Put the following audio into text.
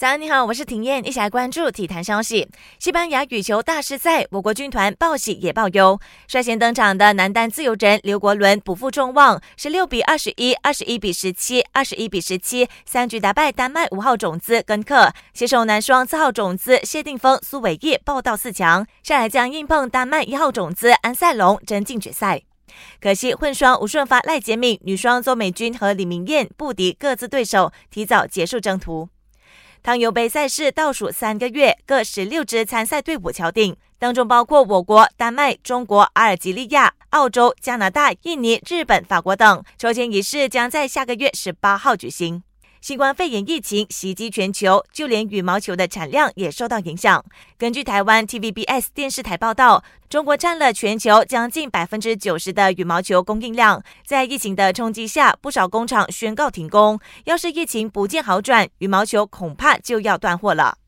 早安，你好，我是婷燕，一起来关注体坛消息。西班牙羽球大师赛，我国军团报喜也报忧。率先登场的男单自由人刘国伦不负众望，十六比二十一、二十一比十七、二十一比十七，三局打败丹麦五号种子根克，携手男双四号种子谢定峰、苏伟业报到四强，下来将硬碰丹麦一号种子安塞龙，争进决赛。可惜混双吴顺发、赖洁敏，女双周美君和李明艳不敌各自对手，提早结束征途。汤尤杯赛事倒数三个月，各十六支参赛队伍敲定，当中包括我国、丹麦、中国、阿尔及利亚、澳洲、加拿大、印尼、日本、法国等。抽签仪式将在下个月十八号举行。新冠肺炎疫情袭击全球，就连羽毛球的产量也受到影响。根据台湾 TVBS 电视台报道，中国占了全球将近百分之九十的羽毛球供应量。在疫情的冲击下，不少工厂宣告停工。要是疫情不见好转，羽毛球恐怕就要断货了。